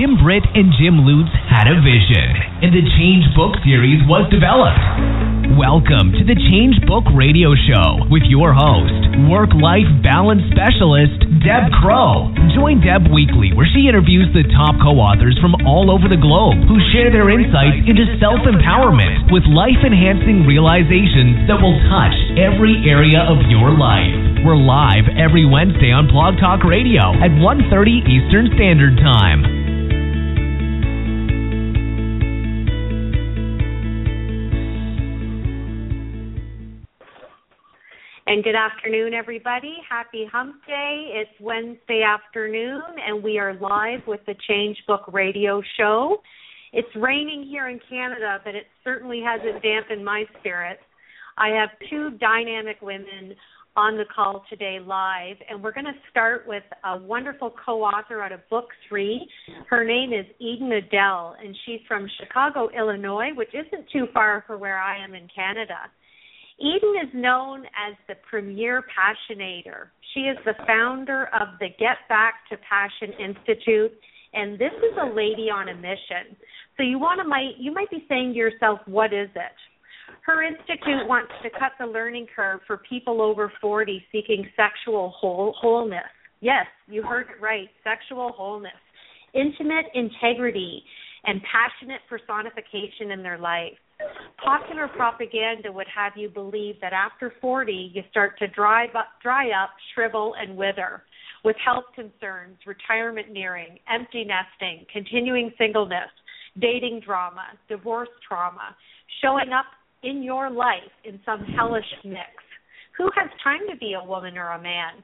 Jim Britt and Jim Lutes had a vision, and the Change Book series was developed. Welcome to the Change Book Radio Show with your host, work life balance specialist, Deb Crow. Join Deb weekly where she interviews the top co authors from all over the globe who share their insights into self empowerment with life enhancing realizations that will touch every area of your life. We're live every Wednesday on Blog Talk Radio at 1.30 Eastern Standard Time. And good afternoon, everybody. Happy Hump Day. It's Wednesday afternoon, and we are live with the Change Book Radio Show. It's raining here in Canada, but it certainly hasn't dampened my spirits. I have two dynamic women on the call today live, and we're going to start with a wonderful co author out of Book Three. Her name is Eden Adele, and she's from Chicago, Illinois, which isn't too far from where I am in Canada. Eden is known as the premier passionator. She is the founder of the Get Back to Passion Institute, and this is a lady on a mission. So you want to might you might be saying to yourself, what is it? Her institute wants to cut the learning curve for people over 40 seeking sexual whole, wholeness. Yes, you heard it right, sexual wholeness, intimate integrity, and passionate personification in their life. Popular propaganda would have you believe that after 40, you start to dry up, dry up, shrivel, and wither with health concerns, retirement nearing, empty nesting, continuing singleness, dating drama, divorce trauma, showing up in your life in some hellish mix. Who has time to be a woman or a man?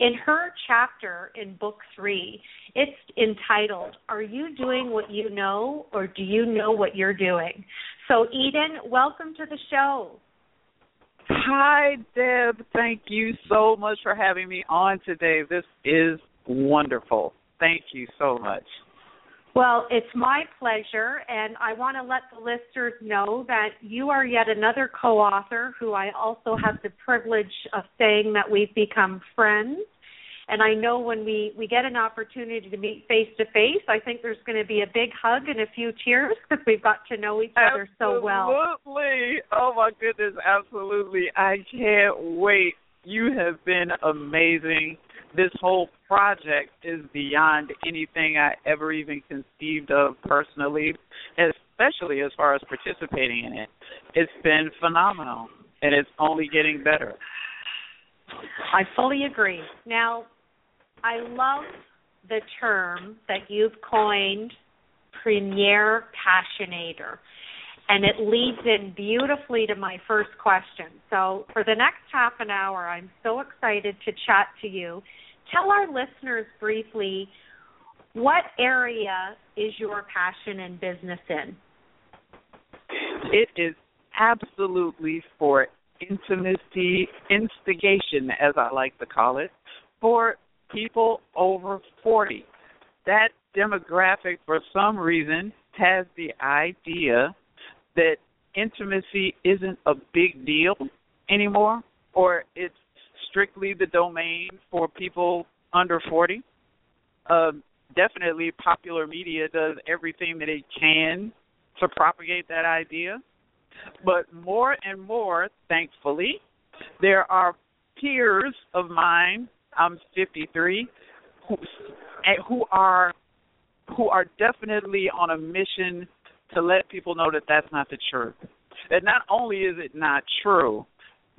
In her chapter in book three, it's entitled, Are You Doing What You Know or Do You Know What You're Doing? So, Eden, welcome to the show. Hi, Deb. Thank you so much for having me on today. This is wonderful. Thank you so much. Well, it's my pleasure, and I want to let the listeners know that you are yet another co author who I also have the privilege of saying that we've become friends. And I know when we we get an opportunity to meet face to face, I think there's going to be a big hug and a few tears because we've got to know each other absolutely. so well. Absolutely. Oh my goodness, absolutely. I can't wait. You have been amazing. This whole project is beyond anything I ever even conceived of personally, especially as far as participating in it. It's been phenomenal and it's only getting better. I fully agree. Now, I love the term that you've coined, premier passionator. And it leads in beautifully to my first question. So, for the next half an hour, I'm so excited to chat to you. Tell our listeners briefly what area is your passion and business in? It is absolutely for intimacy instigation, as I like to call it, for people over 40. That demographic, for some reason, has the idea that intimacy isn't a big deal anymore, or it's strictly the domain for people under 40. Uh, definitely, popular media does everything that it can to propagate that idea. But more and more, thankfully, there are peers of mine I'm 53, who who are who are definitely on a mission to let people know that that's not the truth. That not only is it not true,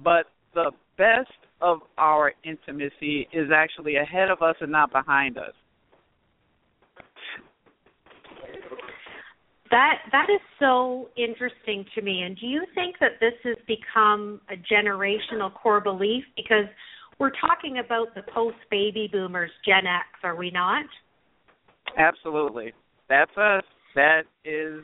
but the best of our intimacy is actually ahead of us and not behind us. That that is so interesting to me. And do you think that this has become a generational core belief? Because we're talking about the post baby boomers, Gen X, are we not? Absolutely. That's us. That is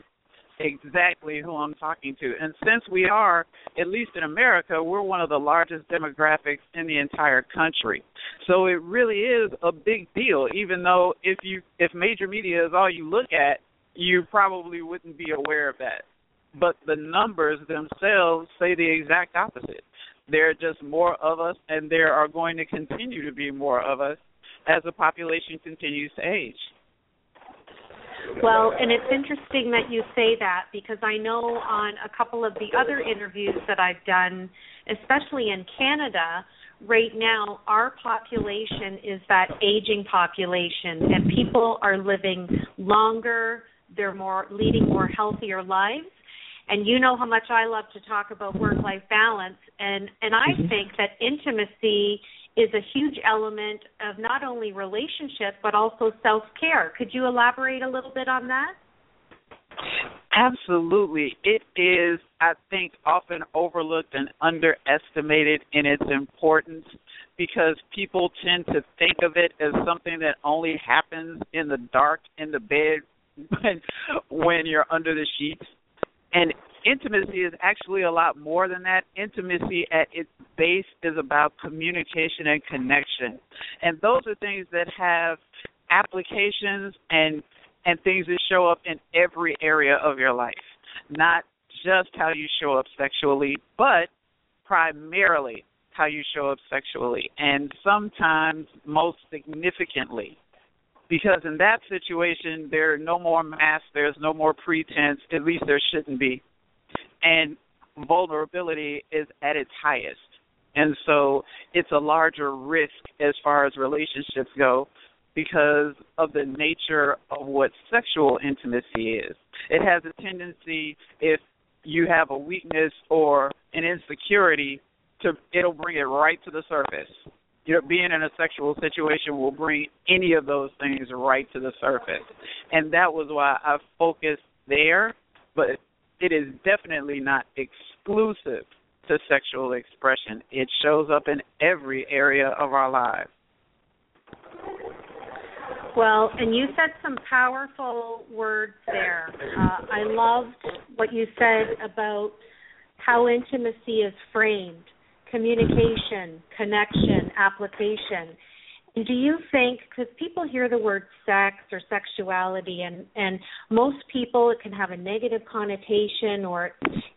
exactly who I'm talking to. And since we are, at least in America, we're one of the largest demographics in the entire country. So it really is a big deal, even though if you if major media is all you look at, you probably wouldn't be aware of that. But the numbers themselves say the exact opposite. There are just more of us, and there are going to continue to be more of us as the population continues to age. Well, and it's interesting that you say that because I know on a couple of the other interviews that I've done, especially in Canada, right now our population is that aging population and people are living longer, they're more leading more healthier lives. And you know how much I love to talk about work life balance and and I mm-hmm. think that intimacy is a huge element of not only relationship but also self care. Could you elaborate a little bit on that? Absolutely. It is, I think, often overlooked and underestimated in its importance because people tend to think of it as something that only happens in the dark in the bed when when you're under the sheets. And intimacy is actually a lot more than that. Intimacy at its base is about communication and connection. And those are things that have applications and and things that show up in every area of your life. Not just how you show up sexually, but primarily how you show up sexually and sometimes most significantly because in that situation there are no more masks there's no more pretense at least there shouldn't be and vulnerability is at its highest. And so it's a larger risk as far as relationships go because of the nature of what sexual intimacy is. It has a tendency if you have a weakness or an insecurity to it'll bring it right to the surface. You know, being in a sexual situation will bring any of those things right to the surface. And that was why I focused there, but it is definitely not exclusive to sexual expression. It shows up in every area of our lives. Well, and you said some powerful words there. Uh, I loved what you said about how intimacy is framed communication, connection, application. And do you think because people hear the word sex or sexuality and and most people it can have a negative connotation or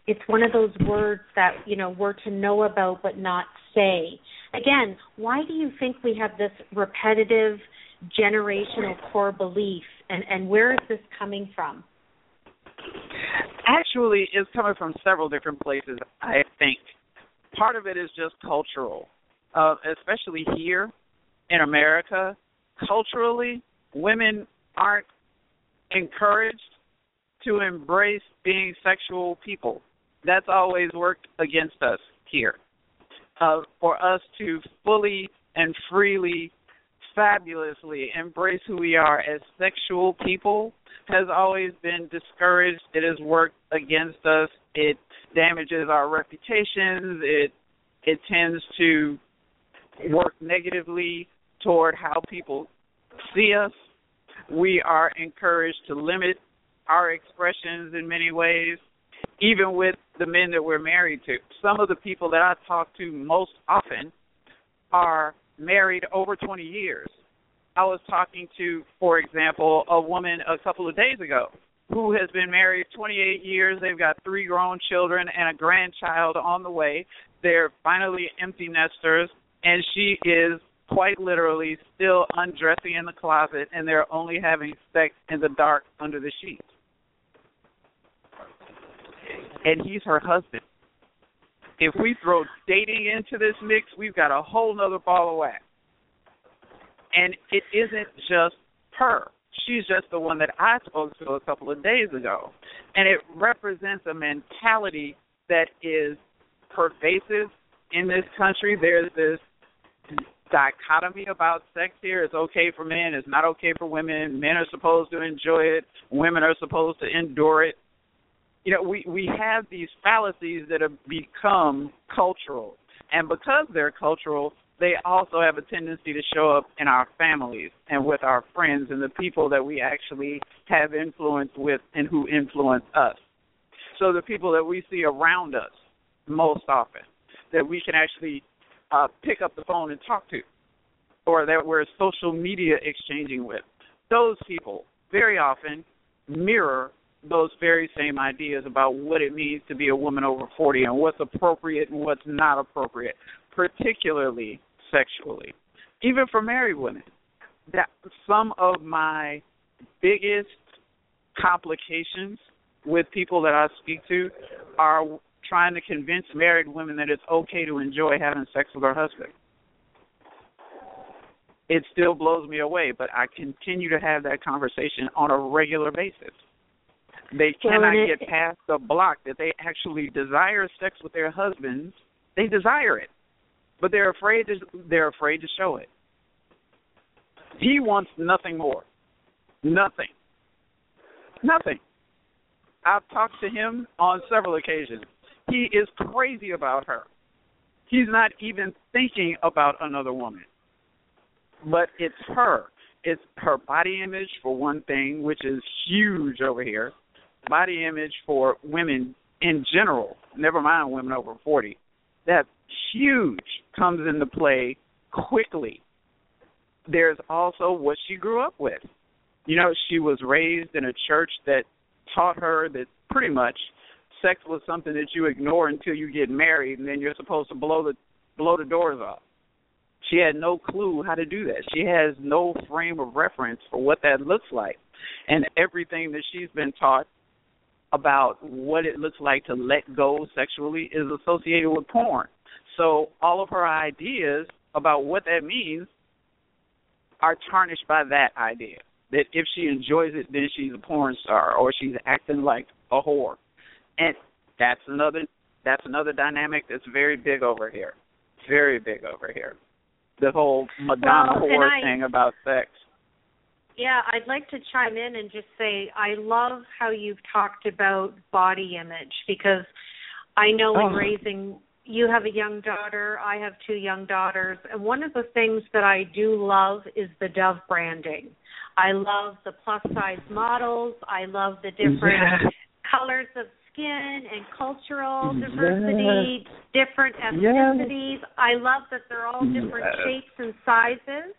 it's one of those words that you know we're to know about but not say. Again why do you think we have this repetitive generational core belief and and where is this coming from? Actually it's coming from several different places i think part of it is just cultural uh, especially here in America, culturally, women aren't encouraged to embrace being sexual people. That's always worked against us here. Uh, for us to fully and freely, fabulously embrace who we are as sexual people has always been discouraged. It has worked against us. It damages our reputations. It it tends to work negatively toward how people see us. We are encouraged to limit our expressions in many ways, even with the men that we're married to. Some of the people that I talk to most often are married over 20 years. I was talking to, for example, a woman a couple of days ago who has been married 28 years. They've got three grown children and a grandchild on the way. They're finally empty nesters, and she is quite literally still undressing in the closet and they're only having sex in the dark under the sheets. And he's her husband. If we throw dating into this mix, we've got a whole nother ball of wax. And it isn't just her. She's just the one that I spoke to a couple of days ago. And it represents a mentality that is pervasive in this country. There's this dichotomy about sex here. It's okay for men, it's not okay for women. Men are supposed to enjoy it, women are supposed to endure it. You know, we we have these fallacies that have become cultural, and because they're cultural, they also have a tendency to show up in our families and with our friends and the people that we actually have influence with and who influence us. So the people that we see around us most often, that we can actually uh, pick up the phone and talk to, or that we're social media exchanging with. Those people very often mirror those very same ideas about what it means to be a woman over 40 and what's appropriate and what's not appropriate, particularly sexually. Even for married women, that some of my biggest complications with people that I speak to are trying to convince married women that it's okay to enjoy having sex with their husband. It still blows me away, but I continue to have that conversation on a regular basis. They cannot get past the block that they actually desire sex with their husbands. They desire it, but they're afraid to they're afraid to show it. He wants nothing more. Nothing. Nothing. I've talked to him on several occasions. He is crazy about her. He's not even thinking about another woman. But it's her. It's her body image, for one thing, which is huge over here. Body image for women in general, never mind women over 40. That huge comes into play quickly. There's also what she grew up with. You know, she was raised in a church that taught her that pretty much sex was something that you ignore until you get married and then you're supposed to blow the blow the doors off. She had no clue how to do that. She has no frame of reference for what that looks like. And everything that she's been taught about what it looks like to let go sexually is associated with porn. So all of her ideas about what that means are tarnished by that idea that if she enjoys it, then she's a porn star or she's acting like a whore, and that's another that's another dynamic that's very big over here, very big over here. The whole Madonna well, whore I, thing about sex. Yeah, I'd like to chime in and just say I love how you've talked about body image because I know oh. in raising you have a young daughter, I have two young daughters, and one of the things that I do love is the Dove branding. I love the plus size models. I love the different yes. colors of skin and cultural diversity, yes. different ethnicities. Yes. I love that they're all different shapes and sizes.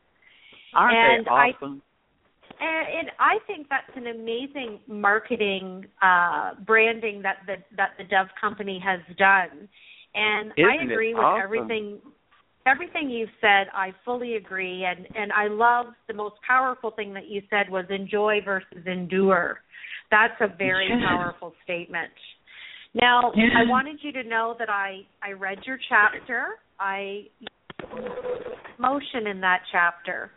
Aren't and they awesome? I, and, and I think that's an amazing marketing uh branding that the that the Dove company has done. And Isn't I agree with awesome? everything everything you've said, I fully agree, and and I love the most powerful thing that you said was enjoy versus endure. That's a very yes. powerful statement. Now, yes. I wanted you to know that I I read your chapter. I motion in that chapter.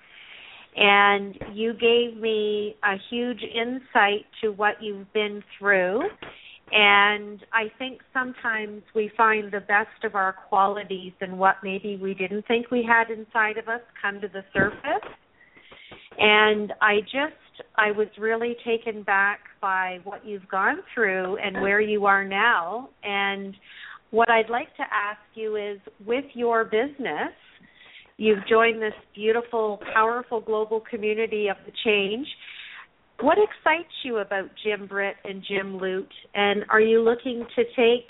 And you gave me a huge insight to what you've been through and I think sometimes we find the best of our qualities and what maybe we didn't think we had inside of us come to the surface. And I just, I was really taken back by what you've gone through and where you are now. And what I'd like to ask you is with your business, you've joined this beautiful, powerful global community of the change what excites you about Jim Britt and Jim Lutes? And are you looking to take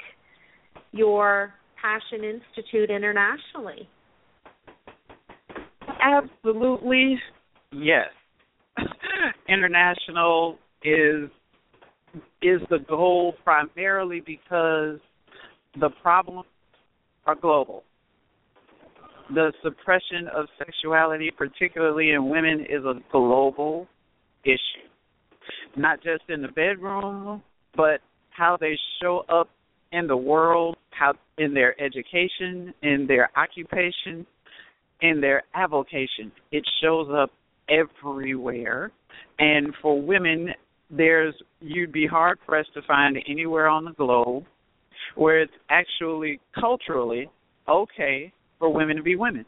your Passion Institute internationally? Absolutely, yes. International is is the goal primarily because the problems are global. The suppression of sexuality, particularly in women, is a global issue not just in the bedroom, but how they show up in the world, how in their education, in their occupation, in their avocation. It shows up everywhere. And for women, there's you'd be hard pressed to find anywhere on the globe where it's actually culturally okay for women to be women.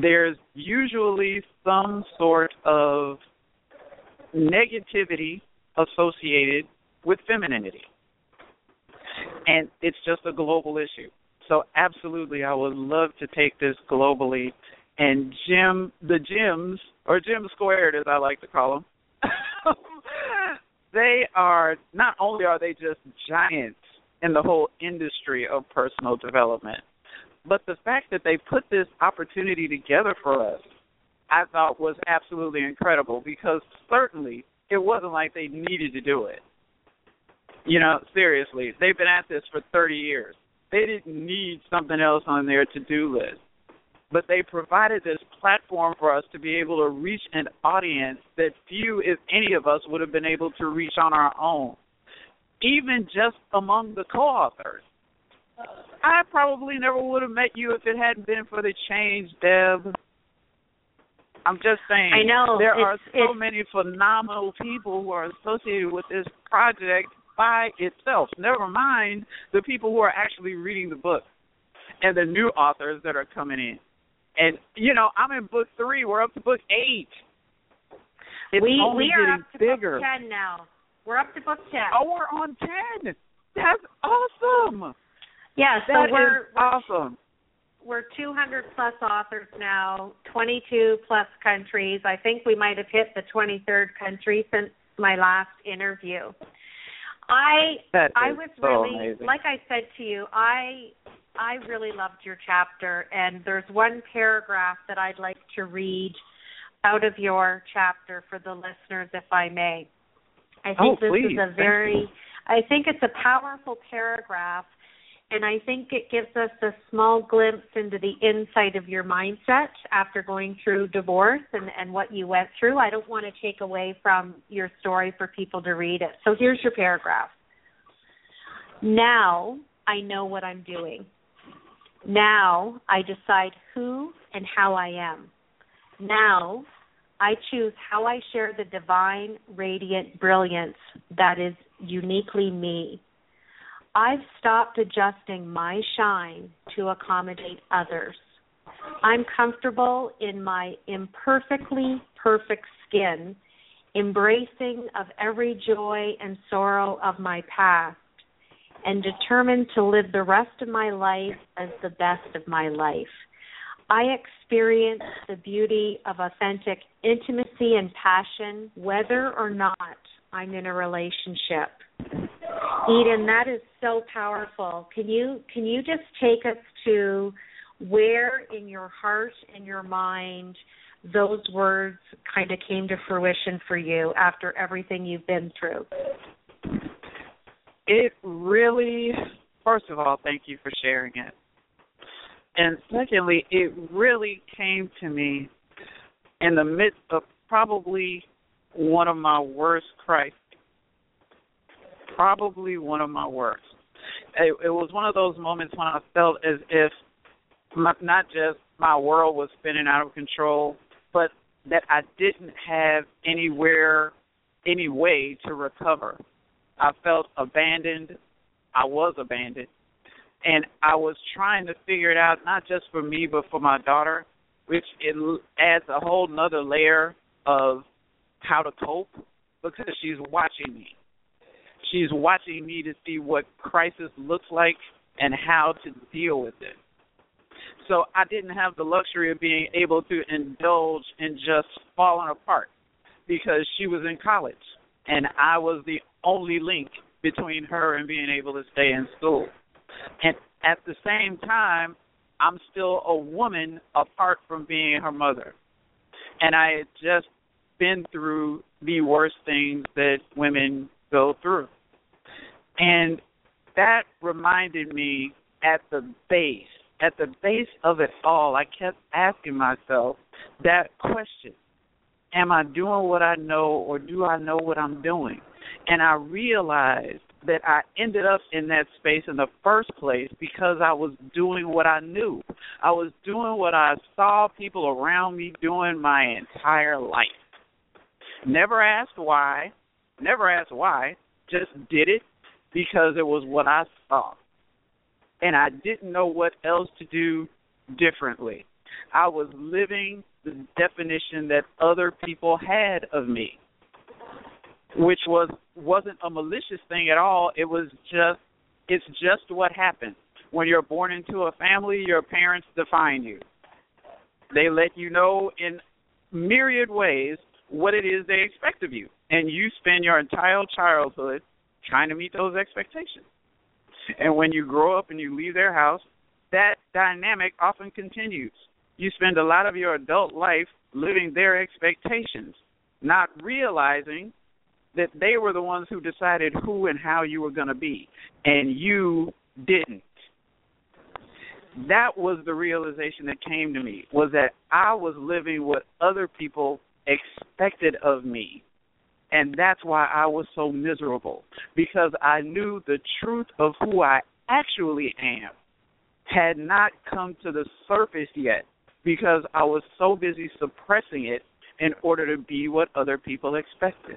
There's usually some sort of negativity associated with femininity. And it's just a global issue. So absolutely I would love to take this globally and Jim the gyms or Jim squared as I like to call them they are not only are they just giants in the whole industry of personal development, but the fact that they put this opportunity together for us I thought was absolutely incredible because certainly it wasn't like they needed to do it. You know, seriously, they've been at this for 30 years. They didn't need something else on their to-do list. but they provided this platform for us to be able to reach an audience that few, if any of us, would have been able to reach on our own, even just among the co authors. I probably never would have met you if it hadn't been for the change, Deb. I'm just saying. I know. There it's, are so it's, many phenomenal people who are associated with this project by itself. Never mind the people who are actually reading the book and the new authors that are coming in. And you know, I'm in book three. We're up to book eight. It's we we are getting up to bigger. book ten now. We're up to book ten. Oh, we're on ten. That's awesome. Yeah, so That is we're we're awesome. we're 200 plus authors now, 22 plus countries. I think we might have hit the 23rd country since my last interview. I I was so really amazing. like I said to you, I I really loved your chapter and there's one paragraph that I'd like to read out of your chapter for the listeners if I may. I think Oh, this please. is a very I think it's a powerful paragraph and I think it gives us a small glimpse into the inside of your mindset after going through divorce and, and what you went through. I don't want to take away from your story for people to read it. So here's your paragraph. Now I know what I'm doing. Now I decide who and how I am. Now I choose how I share the divine, radiant brilliance that is uniquely me. I've stopped adjusting my shine to accommodate others. I'm comfortable in my imperfectly perfect skin, embracing of every joy and sorrow of my past, and determined to live the rest of my life as the best of my life. I experience the beauty of authentic intimacy and passion, whether or not I'm in a relationship. Eden, that is so powerful. Can you can you just take us to where in your heart and your mind those words kind of came to fruition for you after everything you've been through? It really, first of all, thank you for sharing it. And secondly, it really came to me in the midst of probably one of my worst crises. Probably one of my worst. It, it was one of those moments when I felt as if my, not just my world was spinning out of control, but that I didn't have anywhere, any way to recover. I felt abandoned. I was abandoned. And I was trying to figure it out, not just for me, but for my daughter, which it adds a whole nother layer of how to cope because she's watching me. She's watching me to see what crisis looks like and how to deal with it. So I didn't have the luxury of being able to indulge in just falling apart because she was in college and I was the only link between her and being able to stay in school. And at the same time, I'm still a woman apart from being her mother. And I had just been through the worst things that women go through. And that reminded me at the base, at the base of it all, I kept asking myself that question Am I doing what I know, or do I know what I'm doing? And I realized that I ended up in that space in the first place because I was doing what I knew. I was doing what I saw people around me doing my entire life. Never asked why, never asked why, just did it because it was what I saw. And I didn't know what else to do differently. I was living the definition that other people had of me, which was wasn't a malicious thing at all. It was just it's just what happened. When you're born into a family, your parents define you. They let you know in myriad ways what it is they expect of you, and you spend your entire childhood trying to meet those expectations. And when you grow up and you leave their house, that dynamic often continues. You spend a lot of your adult life living their expectations, not realizing that they were the ones who decided who and how you were going to be, and you didn't. that was the realization that came to me was that I was living what other people expected of me. And that's why I was so miserable because I knew the truth of who I actually am had not come to the surface yet because I was so busy suppressing it in order to be what other people expected.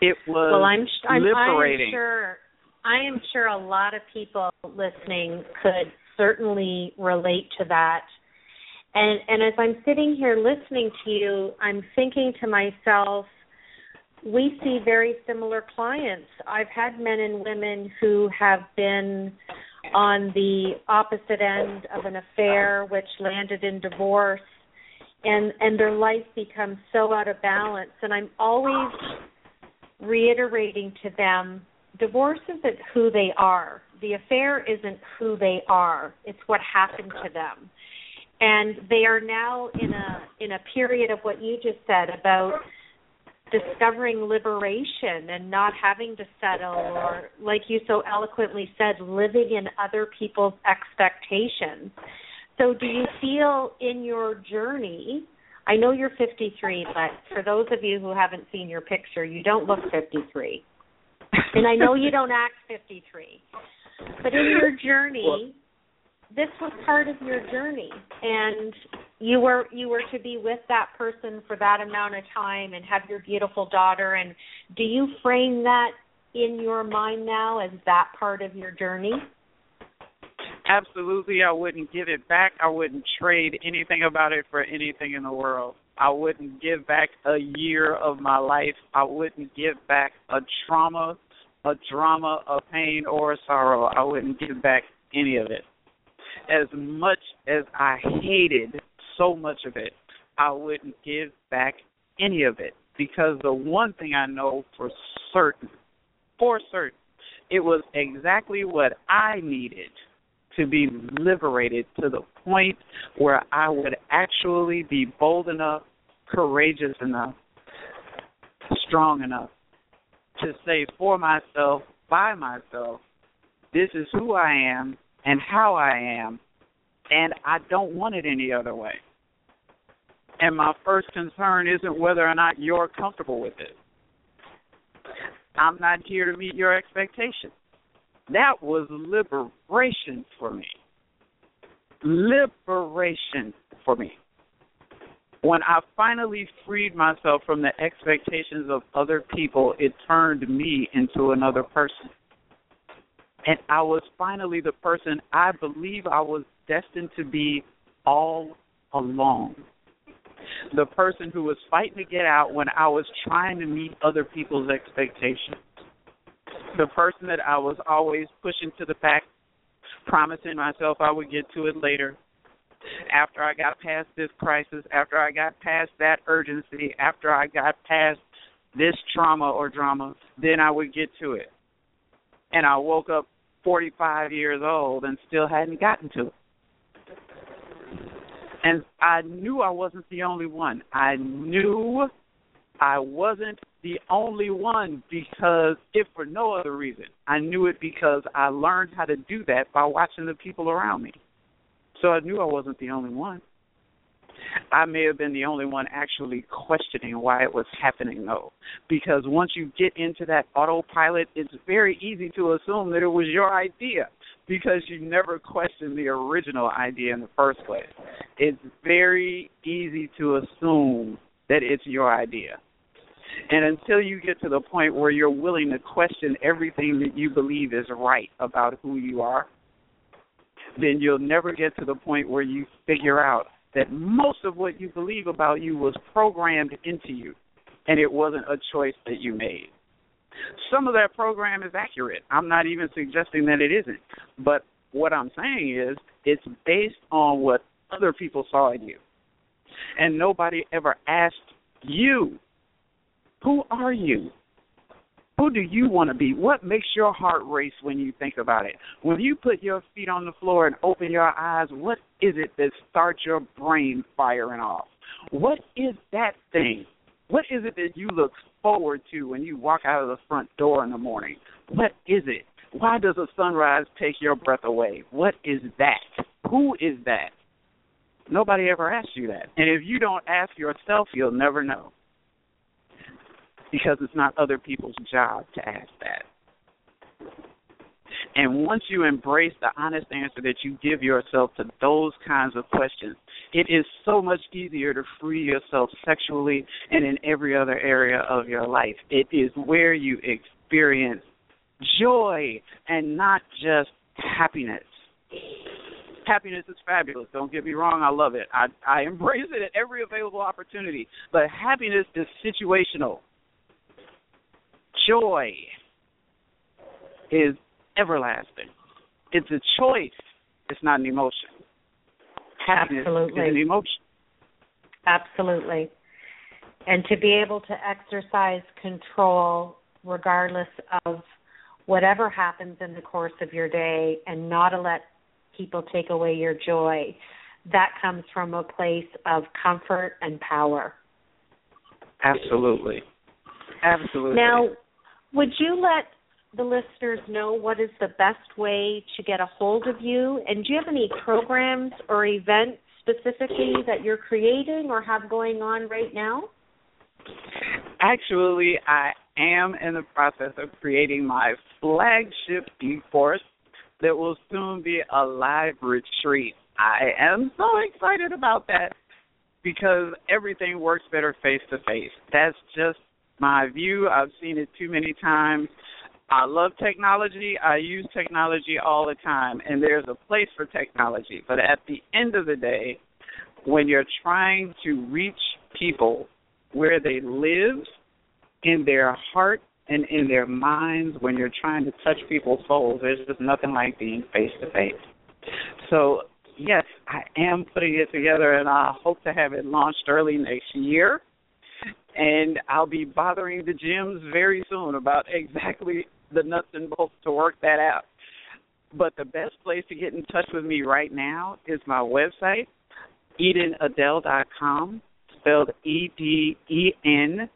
It was well, I'm, I'm, liberating. I'm sure I am sure a lot of people listening could certainly relate to that. And and as I'm sitting here listening to you, I'm thinking to myself, we see very similar clients. I've had men and women who have been on the opposite end of an affair which landed in divorce and and their life becomes so out of balance and I'm always reiterating to them divorce isn't who they are. The affair isn't who they are. It's what happened to them. And they are now in a in a period of what you just said about discovering liberation and not having to settle or like you so eloquently said living in other people's expectations. So do you feel in your journey I know you're 53, but for those of you who haven't seen your picture, you don't look 53 and I know you don't act 53. But in your journey, this was part of your journey and you were you were to be with that person for that amount of time and have your beautiful daughter and do you frame that in your mind now as that part of your journey? Absolutely, I wouldn't give it back. I wouldn't trade anything about it for anything in the world. I wouldn't give back a year of my life. I wouldn't give back a trauma a drama, a pain, or a sorrow. I wouldn't give back any of it. As much as I hated so much of it, I wouldn't give back any of it. Because the one thing I know for certain, for certain, it was exactly what I needed to be liberated to the point where I would actually be bold enough, courageous enough, strong enough to say for myself, by myself, this is who I am and how I am, and I don't want it any other way. And my first concern isn't whether or not you're comfortable with it. I'm not here to meet your expectations. That was liberation for me. Liberation for me when I finally freed myself from the expectations of other people, it turned me into another person. And I was finally the person I believe I was destined to be all along. The person who was fighting to get out when I was trying to meet other people's expectations. The person that I was always pushing to the back, promising myself I would get to it later, after I got past this crisis, after I got past that urgency, after I got past this trauma or drama, then I would get to it. And I woke up 45 years old and still hadn't gotten to it. And I knew I wasn't the only one. I knew I wasn't the only one because, if for no other reason, I knew it because I learned how to do that by watching the people around me. So I knew I wasn't the only one. I may have been the only one actually questioning why it was happening, though. Because once you get into that autopilot, it's very easy to assume that it was your idea because you never questioned the original idea in the first place. It's very easy to assume that it's your idea. And until you get to the point where you're willing to question everything that you believe is right about who you are, then you'll never get to the point where you figure out that most of what you believe about you was programmed into you and it wasn't a choice that you made. Some of that program is accurate. I'm not even suggesting that it isn't. But what I'm saying is it's based on what other people saw in you. And nobody ever asked you, who are you? Who do you want to be? What makes your heart race when you think about it? When you put your feet on the floor and open your eyes, what is it that starts your brain firing off? What is that thing? What is it that you look forward to when you walk out of the front door in the morning? What is it? Why does a sunrise take your breath away? What is that? Who is that? Nobody ever asked you that. And if you don't ask yourself, you'll never know. Because it's not other people's job to ask that. And once you embrace the honest answer that you give yourself to those kinds of questions, it is so much easier to free yourself sexually and in every other area of your life. It is where you experience joy and not just happiness. Happiness is fabulous. Don't get me wrong, I love it. I I embrace it at every available opportunity. But happiness is situational. Joy is everlasting. It's a choice. It's not an emotion. Happiness Absolutely. is an emotion. Absolutely. And to be able to exercise control regardless of whatever happens in the course of your day and not to let people take away your joy, that comes from a place of comfort and power. Absolutely. Absolutely. Now, would you let the listeners know what is the best way to get a hold of you? And do you have any programs or events specifically that you're creating or have going on right now? Actually, I am in the process of creating my flagship e-course that will soon be a live retreat. I am so excited about that because everything works better face to face. That's just my view. I've seen it too many times. I love technology. I use technology all the time, and there's a place for technology. But at the end of the day, when you're trying to reach people where they live, in their heart and in their minds, when you're trying to touch people's souls, there's just nothing like being face to face. So, yes, I am putting it together, and I hope to have it launched early next year. And I'll be bothering the gyms very soon about exactly the nuts and bolts to work that out. But the best place to get in touch with me right now is my website, EdenAdele.com, spelled E D E N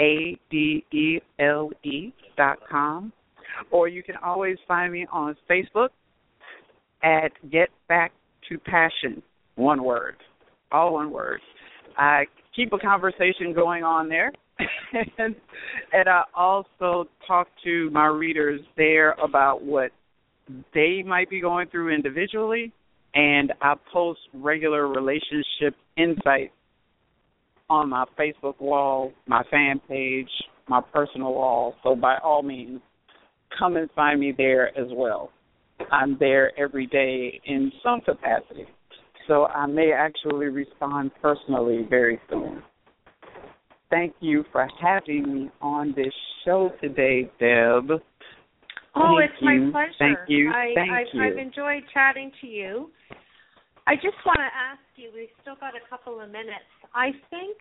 A D E L E dot com. Or you can always find me on Facebook at Get Back to Passion, one word, all one word. I keep a conversation going on there. and, and I also talk to my readers there about what they might be going through individually, and I post regular relationship insights on my Facebook wall, my fan page, my personal wall. So by all means, come and find me there as well. I'm there every day in some capacity. So I may actually respond personally very soon. Thank you for having me on this show today, Deb. Oh, Thank it's you. my pleasure. Thank you. I, Thank I've, you. I've enjoyed chatting to you. I just want to ask you, we've still got a couple of minutes. I think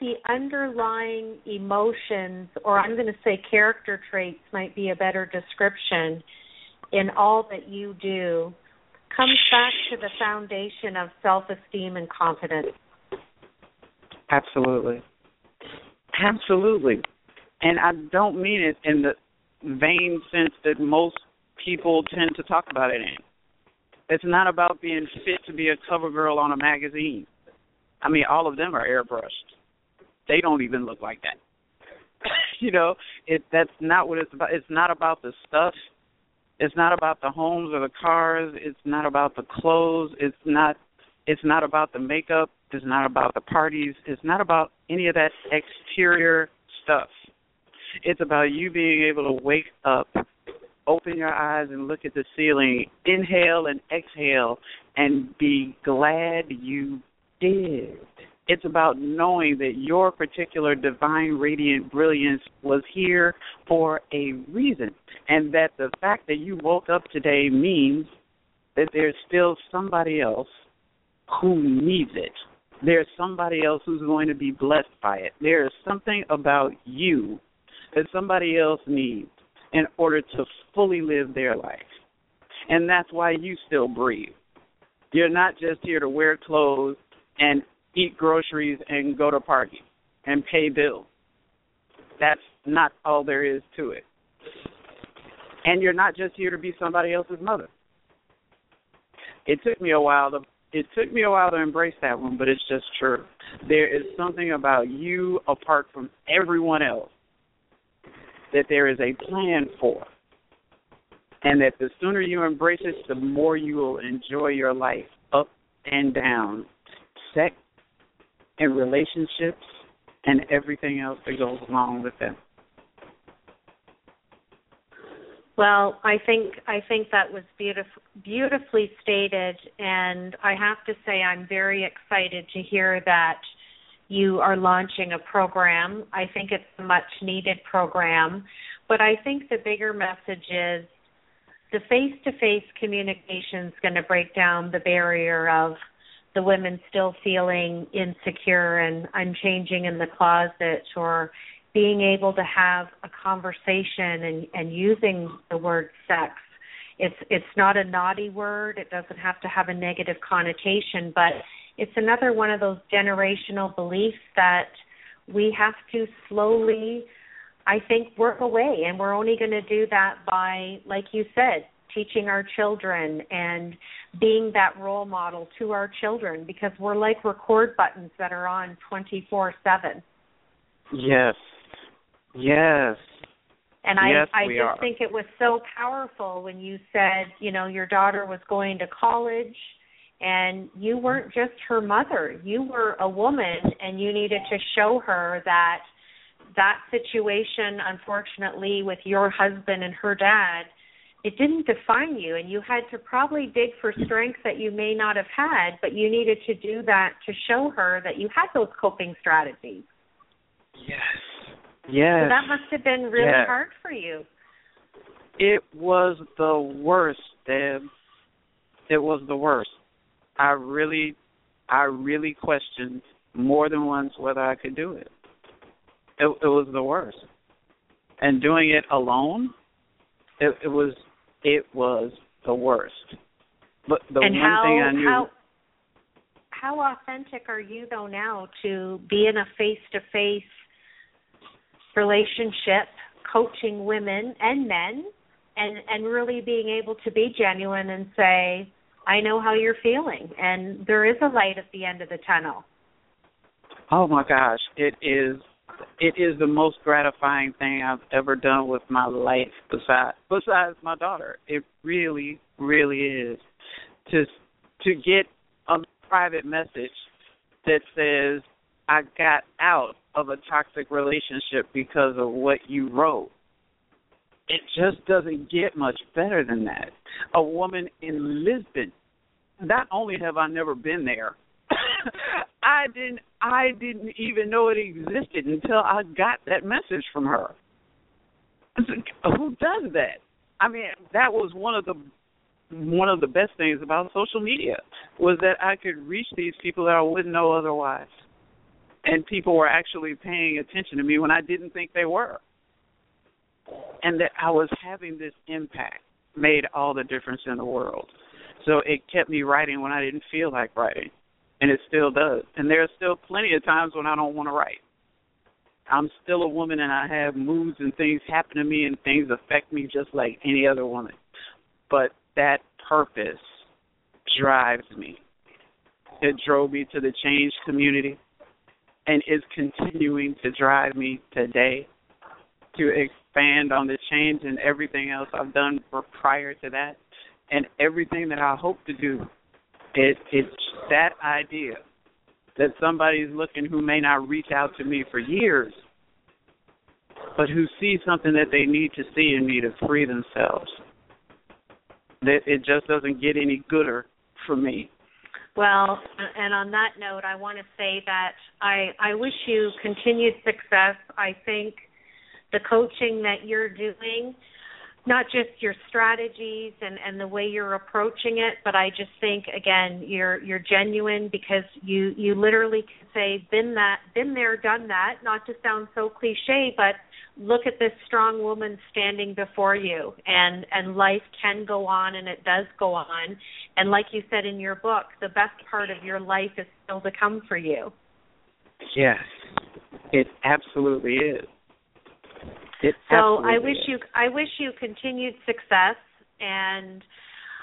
the underlying emotions, or I'm going to say character traits, might be a better description in all that you do, comes back to the foundation of self esteem and confidence. Absolutely. Absolutely. And I don't mean it in the vain sense that most people tend to talk about it in. It's not about being fit to be a cover girl on a magazine. I mean, all of them are airbrushed. They don't even look like that. you know, it that's not what it's about. It's not about the stuff. It's not about the homes or the cars. It's not about the clothes. It's not it's not about the makeup. It's not about the parties. It's not about any of that exterior stuff. It's about you being able to wake up, open your eyes and look at the ceiling, inhale and exhale, and be glad you did. It's about knowing that your particular divine radiant brilliance was here for a reason, and that the fact that you woke up today means that there's still somebody else who needs it. There's somebody else who's going to be blessed by it. There is something about you that somebody else needs in order to fully live their life. And that's why you still breathe. You're not just here to wear clothes and eat groceries and go to parties and pay bills. That's not all there is to it. And you're not just here to be somebody else's mother. It took me a while to it took me a while to embrace that one, but it's just true. There is something about you apart from everyone else that there is a plan for. And that the sooner you embrace it, the more you will enjoy your life up and down, sex and relationships and everything else that goes along with them. Well, I think I think that was beautiful, beautifully stated, and I have to say I'm very excited to hear that you are launching a program. I think it's a much needed program, but I think the bigger message is the face-to-face communication is going to break down the barrier of the women still feeling insecure and I'm changing in the closet or being able to have a conversation and, and using the word sex. It's it's not a naughty word. It doesn't have to have a negative connotation, but it's another one of those generational beliefs that we have to slowly I think work away and we're only going to do that by like you said teaching our children and being that role model to our children because we're like record buttons that are on 24/7. Yes, Yes. And I yes, I just are. think it was so powerful when you said, you know, your daughter was going to college and you weren't just her mother. You were a woman and you needed to show her that that situation unfortunately with your husband and her dad it didn't define you and you had to probably dig for strength that you may not have had but you needed to do that to show her that you had those coping strategies yes Yes. So that must have been really yes. hard for you. It was the worst, Deb. It was the worst. I really I really questioned more than once whether I could do it. It, it was the worst. And doing it alone, it, it was it was the worst. But the and one how, thing I knew how, how authentic are you though now to be in a face to face relationship, coaching women and men, and and really being able to be genuine and say, I know how you're feeling, and there is a light at the end of the tunnel. Oh my gosh, it is it is the most gratifying thing I've ever done with my life besides besides my daughter. It really, really is. To to get a private message that says I got out of a toxic relationship because of what you wrote. It just doesn't get much better than that. A woman in Lisbon. Not only have I never been there, I didn't I didn't even know it existed until I got that message from her. Who does that? I mean, that was one of the one of the best things about social media was that I could reach these people that I wouldn't know otherwise and people were actually paying attention to me when I didn't think they were. And that I was having this impact made all the difference in the world. So it kept me writing when I didn't feel like writing. And it still does. And there are still plenty of times when I don't want to write. I'm still a woman and I have moods and things happen to me and things affect me just like any other woman. But that purpose drives me. It drove me to the change community and is continuing to drive me today to expand on the change and everything else I've done for prior to that and everything that I hope to do. It, it's that idea that somebody's looking who may not reach out to me for years, but who sees something that they need to see in me to free themselves. That it just doesn't get any gooder for me well, and on that note, I want to say that I I wish you continued success. I think the coaching that you're doing, not just your strategies and and the way you're approaching it, but I just think again you're you're genuine because you you literally can say been that been there done that. Not to sound so cliche, but look at this strong woman standing before you and and life can go on and it does go on and like you said in your book the best part of your life is still to come for you yes it absolutely is It so I wish is. you I wish you continued success and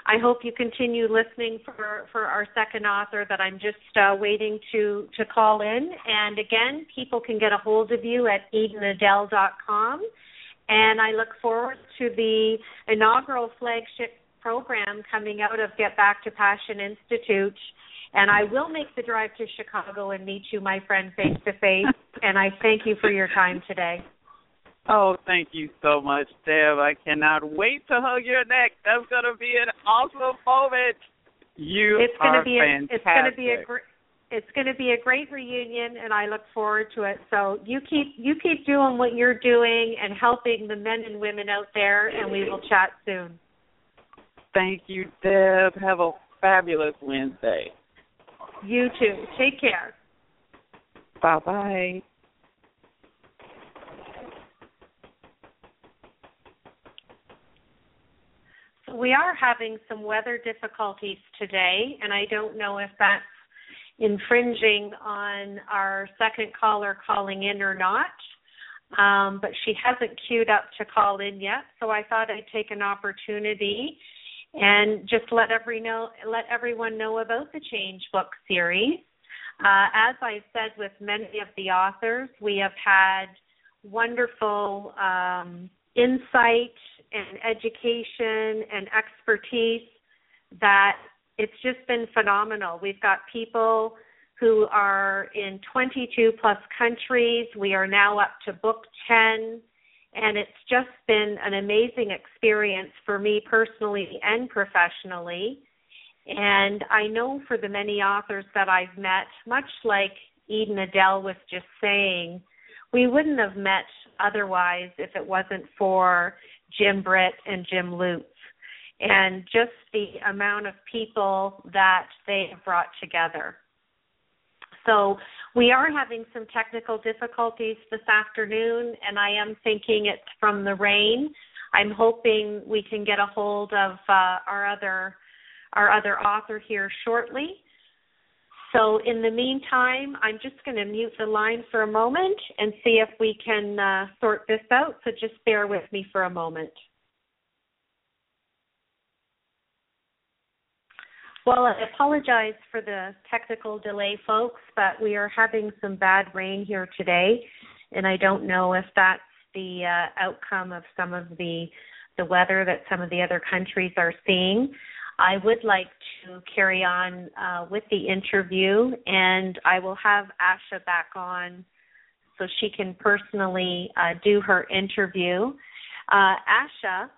I hope you continue listening for, for our second author that I'm just uh, waiting to, to call in. And again, people can get a hold of you at EdenAdele.com. And I look forward to the inaugural flagship program coming out of Get Back to Passion Institute. And I will make the drive to Chicago and meet you, my friend, face to face. And I thank you for your time today. Oh, thank you so much, Deb. I cannot wait to hug your neck. That's going to be an awesome moment. You it's are gonna be fantastic. It's going to be a great it's going to be a great reunion and I look forward to it. So you keep you keep doing what you're doing and helping the men and women out there and we will chat soon. Thank you, Deb. Have a fabulous Wednesday. You too. Take care. Bye bye. We are having some weather difficulties today, and I don't know if that's infringing on our second caller calling in or not. Um, but she hasn't queued up to call in yet, so I thought I'd take an opportunity and just let every know let everyone know about the Change Book series. Uh, as I said with many of the authors, we have had wonderful um, insight and education and expertise that it's just been phenomenal. We've got people who are in 22 plus countries. We are now up to book 10 and it's just been an amazing experience for me personally and professionally. And I know for the many authors that I've met, much like Eden Adele was just saying, we wouldn't have met otherwise if it wasn't for Jim Britt and Jim Lutes. And just the amount of people that they have brought together. So we are having some technical difficulties this afternoon, and I am thinking it's from the rain. I'm hoping we can get a hold of uh, our other our other author here shortly. So in the meantime, I'm just going to mute the line for a moment and see if we can uh, sort this out. So just bear with me for a moment. Well, I apologize for the technical delay, folks, but we are having some bad rain here today, and I don't know if that's the uh, outcome of some of the the weather that some of the other countries are seeing. I would like to carry on uh, with the interview, and I will have Asha back on so she can personally uh, do her interview. Uh, Asha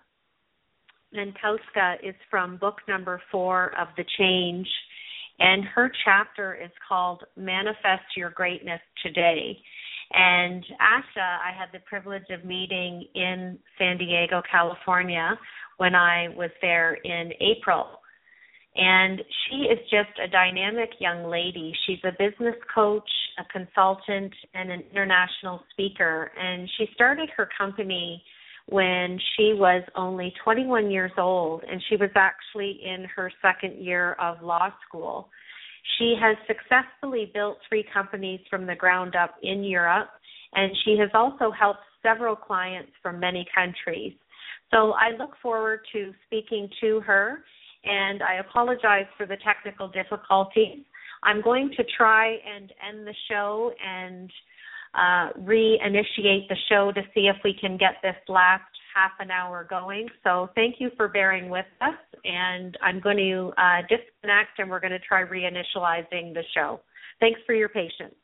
Mankowska is from book number four of The Change, and her chapter is called Manifest Your Greatness Today. And Asha, I had the privilege of meeting in San Diego, California, when I was there in April. And she is just a dynamic young lady. She's a business coach, a consultant, and an international speaker. And she started her company when she was only 21 years old, and she was actually in her second year of law school. She has successfully built three companies from the ground up in Europe, and she has also helped several clients from many countries. So I look forward to speaking to her, and I apologize for the technical difficulties. I'm going to try and end the show and uh, reinitiate the show to see if we can get this last half an hour going. So thank you for bearing with us, and I'm going to uh, disconnect and we're going to try reinitializing the show. Thanks for your patience.